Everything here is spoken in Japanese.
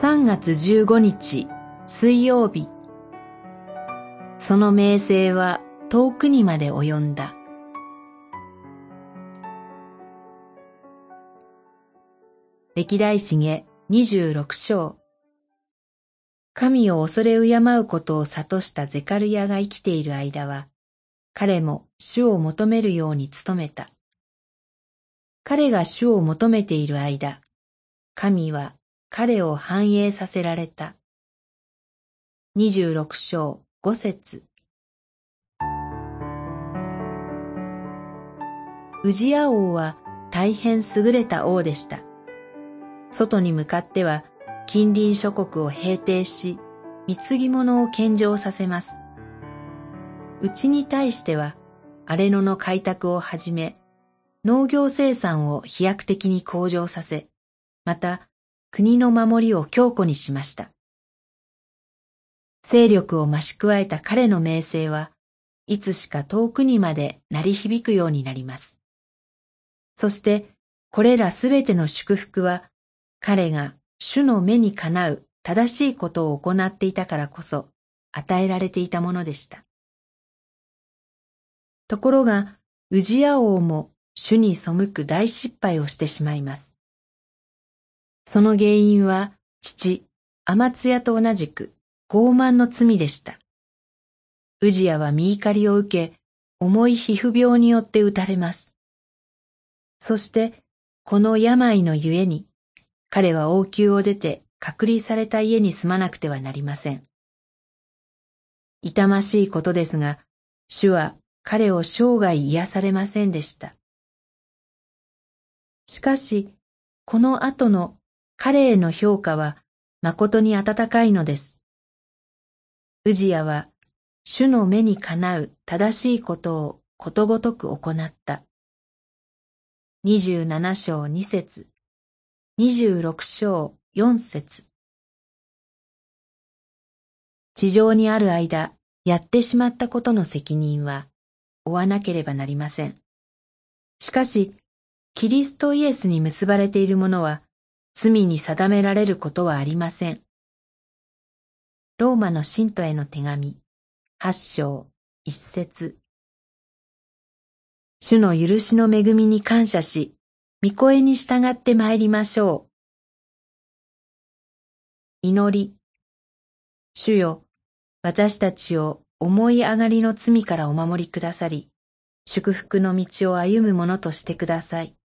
3月15日水曜日。その名声は遠くにまで及んだ。歴代史下26章。神を恐れ敬うことを諭したゼカルヤが生きている間は、彼も主を求めるように努めた。彼が主を求めている間、神は彼を繁栄させられた。二十六章五節ウジヤ王は大変優れた王でした。外に向かっては近隣諸国を平定し、貢ぎ物を献上させます。うちに対しては、荒れ野の開拓をはじめ、農業生産を飛躍的に向上させ、また国の守りを強固にしました。勢力を増し加えた彼の名声はいつしか遠くにまで鳴り響くようになります。そしてこれらすべての祝福は彼が主の目にかなう正しいことを行っていたからこそ与えられていたものでした。ところが、宇治屋王も主に背く大失敗をしてしまいます。その原因は父、アマツヤと同じく傲慢の罪でした。ウジヤは見怒りを受け、重い皮膚病によって打たれます。そして、この病のゆえに、彼は王宮を出て隔離された家に住まなくてはなりません。痛ましいことですが、主は彼を生涯癒されませんでした。しかし、この後の彼への評価は誠に温かいのです。ウジヤは主の目にかなう正しいことをことごとく行った。二十七章二節、二十六章四節。地上にある間、やってしまったことの責任は負わなければなりません。しかし、キリストイエスに結ばれている者は、罪に定められることはありません。ローマの信徒への手紙、八章、一節。主の許しの恵みに感謝し、御声に従って参りましょう。祈り。主よ、私たちを思い上がりの罪からお守りくださり、祝福の道を歩むものとしてください。